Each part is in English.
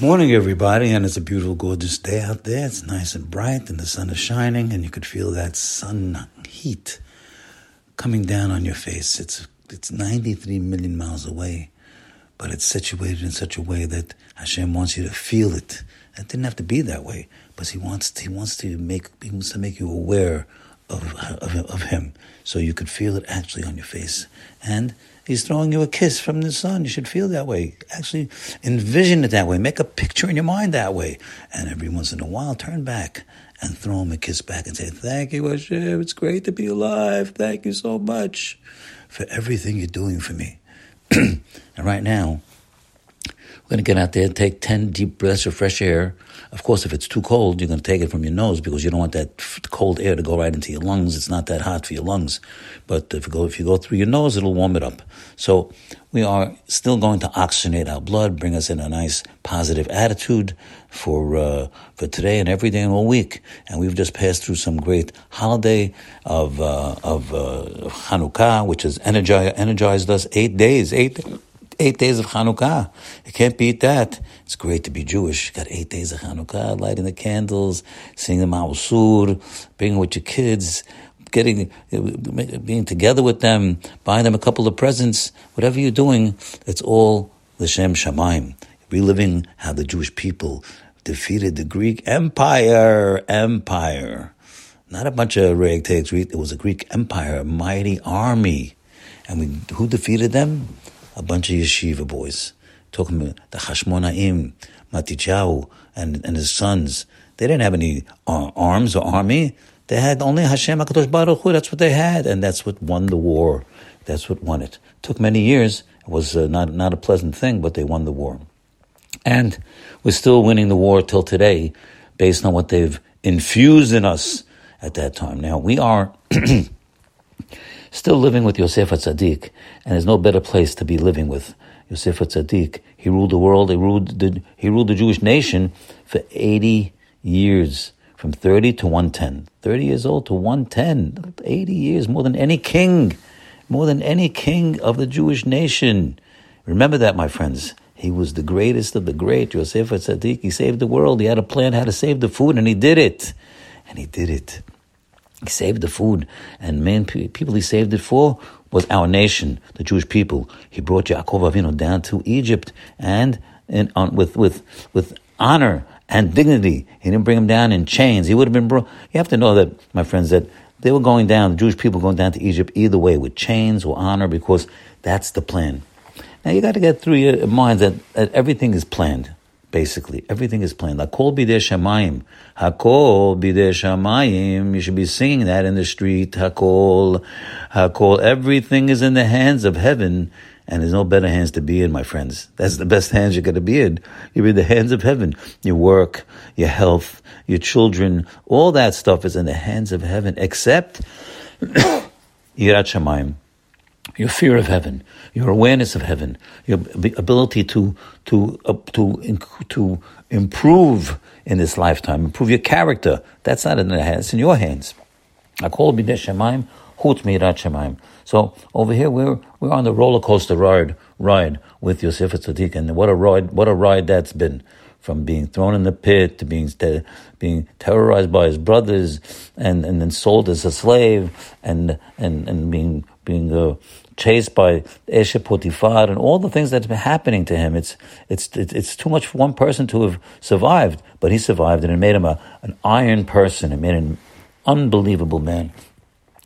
Good morning, everybody, and it's a beautiful, gorgeous day out there. It's nice and bright, and the sun is shining, and you could feel that sun heat coming down on your face. It's it's 93 million miles away, but it's situated in such a way that Hashem wants you to feel it. It didn't have to be that way, but He wants He wants to make He wants to make you aware of of, of Him, so you could feel it actually on your face, and He's throwing you a kiss from the sun. You should feel that way. Actually, envision it that way. Make a picture in your mind that way. And every once in a while, turn back and throw him a kiss back and say, Thank you, Hashem. It's great to be alive. Thank you so much for everything you're doing for me. and right now, going to get out there, take 10 deep breaths of fresh air. Of course, if it's too cold, you're going to take it from your nose because you don't want that cold air to go right into your lungs. It's not that hot for your lungs. But if you go, if you go through your nose, it'll warm it up. So we are still going to oxygenate our blood, bring us in a nice positive attitude for, uh, for today and every day and all week. And we've just passed through some great holiday of, uh, of, uh, Hanukkah, which has energized, energized us eight days, eight eight days of Hanukkah. You can't beat that. It's great to be Jewish. Got eight days of Hanukkah, lighting the candles, singing the Maoz Tzur, being with your kids, getting, being together with them, buying them a couple of presents, whatever you're doing, it's all L'Shem Shamaim. Reliving how the Jewish people defeated the Greek Empire. Empire. Not a bunch of ragtags. It was a Greek empire, a mighty army. And we, who defeated them? A bunch of yeshiva boys, talking about the Hashmonaim, Matityahu, and, and his sons. They didn't have any uh, arms or army. They had only Hashem HaKadosh Baruch Hu. That's what they had, and that's what won the war. That's what won it. Took many years. It was uh, not not a pleasant thing, but they won the war, and we're still winning the war till today, based on what they've infused in us at that time. Now we are. still living with Yosef Atzadik, and there's no better place to be living with Yosef Atzadik. He ruled the world, he ruled the, he ruled the Jewish nation for 80 years, from 30 to 110. 30 years old to 110, 80 years, more than any king, more than any king of the Jewish nation. Remember that, my friends. He was the greatest of the great, Yosef Atzadik. He saved the world. He had a plan how to save the food, and he did it. And he did it. He saved the food, and main people he saved it for was our nation, the Jewish people. He brought Yaakov Avinu down to Egypt, and on, with with with honor and dignity. He didn't bring him down in chains. He would have been brought. You have to know that, my friends, that they were going down. The Jewish people going down to Egypt either way, with chains or honor, because that's the plan. Now you got to get through your mind that, that everything is planned basically. Everything is planned. Hakol bidei shamayim. Hakol bidei shamayim. You should be singing that in the street. Hakol, hakol. Everything is in the hands of heaven. And there's no better hands to be in, my friends. That's the best hands you're going to be in. You're in the hands of heaven. Your work, your health, your children, all that stuff is in the hands of heaven, except Yirat Shamayim your fear of heaven, your awareness of heaven, your ability to to uh, to to improve in this lifetime, improve your character. That's not in the hands; it's in your hands. Hakol shemaim hut mirat shemaim. So over here, we're we're on the roller coaster ride ride with Yosef Tzaddik, and what a ride! What a ride that's been from being thrown in the pit to being being terrorized by his brothers and, and then sold as a slave and and, and being being uh, chased by Eshe Potifar and all the things that's been happening to him. It's, it's, it's too much for one person to have survived, but he survived and it made him a, an iron person. It made him an unbelievable man.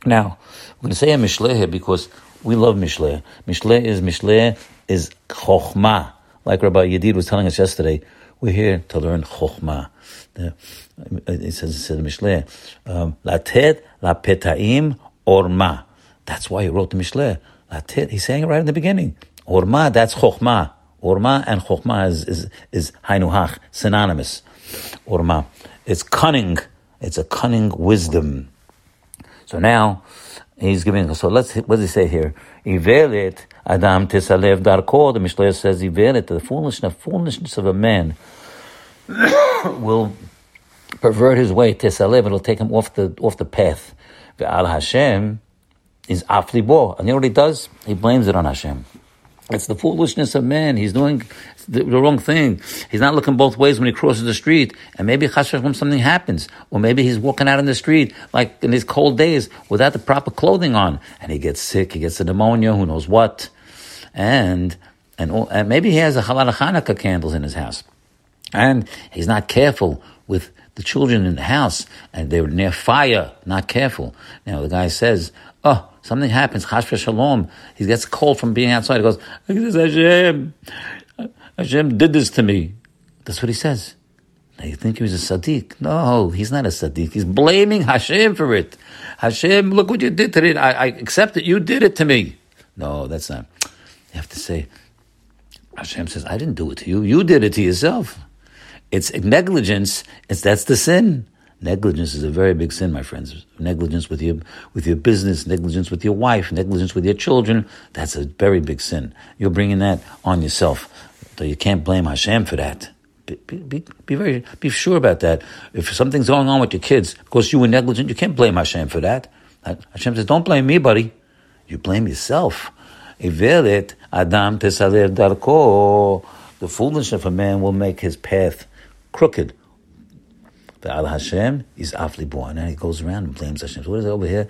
Now, we're going to say a Mishleh because we love Mishleh. Mishleh is, Mishleh is Chokhmah. Like Rabbi Yedid was telling us yesterday, we're here to learn Chokhmah. It says, it says Mishleh, um, Latet la petaim orma. That's why he wrote the Mishleh. That's it. He's saying it right in the beginning. Orma, that's chokhmah. Orma and chokhmah is, is, is hainuhach, synonymous. Orma. It's cunning. It's a cunning wisdom. So now, he's giving, so let's, what does he say here? Ivelit, Adam tisalev darko, the Mishleh says, Ivelit, the foolishness, foolishness of a man will pervert his way, tisalev, it'll take him off the, off the path. Ve'al Hashem, is aflibo. And you know what he does? He blames it on Hashem. It's the foolishness of man. He's doing the, wrong thing. He's not looking both ways when he crosses the street. And maybe when something happens. Or maybe he's walking out in the street, like in these cold days, without the proper clothing on. And he gets sick, he gets the pneumonia, who knows what. And, and, and maybe he has a of Hanukkah candles in his house. And he's not careful with the children in the house. And they're near fire, not careful. Now the guy says, oh, something happens, Chash Shalom. He gets cold from being outside. He goes, Hashem, Hashem did this to me. That's what he says. Now you think he was a Sadiq. No, he's not a Sadiq. He's blaming Hashem for it. Hashem, look what you did to it. I, I accept it. You did it to me. No, that's not. You have to say, Hashem says, I didn't do it to you. You did it to yourself. It's negligence. It's that's the sin. Negligence is a very big sin, my friends. Negligence with your with your business, negligence with your wife, negligence with your children. That's a very big sin. You're bringing that on yourself. So you can't blame Hashem for that. Be, be, be, very be sure about that. If something's going on with your kids, of course you were negligent, you can't blame Hashem for that. Hashem says, "Don't blame me, buddy. You blame yourself." Adam. The foolishness of a man will make his path crooked. Al Hashem is afli born, and he goes around and blames Hashem. So what is it over here?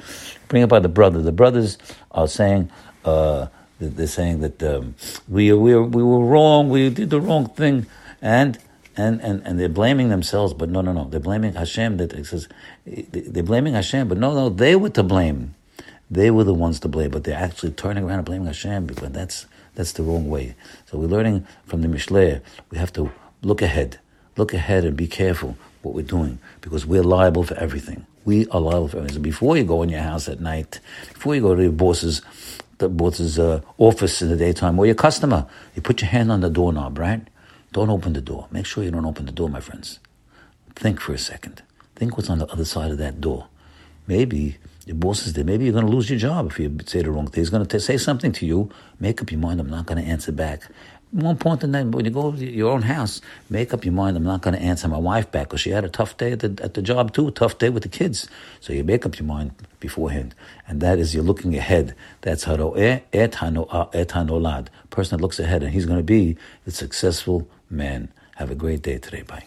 Bring up by the brother. The brothers are saying. Uh, they're saying that um, we, we, we were wrong, we did the wrong thing, and and, and, and they're blaming themselves, but no, no, no. They're blaming Hashem. That it says they're blaming Hashem, but no, no, they were to blame. They were the ones to blame, but they're actually turning around and blaming Hashem because that's that's the wrong way. So we're learning from the Mishle. We have to look ahead, look ahead, and be careful what we're doing because we're liable for everything. We are liable for everything. So before you go in your house at night, before you go to your boss's the boss's uh, office in the daytime or your customer, you put your hand on the doorknob, right? Don't open the door. Make sure you don't open the door, my friends. Think for a second. Think what's on the other side of that door. Maybe your boss is there. Maybe you're going to lose your job if you say the wrong thing. He's going to say something to you. Make up your mind. I'm not going to answer back. More important than that, when you go to your own house, make up your mind. I'm not going to answer my wife back because she had a tough day at the, at the job too, tough day with the kids. So you make up your mind beforehand, and that is you're looking ahead. That's haro et hanolad. Uh, Person that looks ahead, and he's going to be the successful man. Have a great day today. Bye.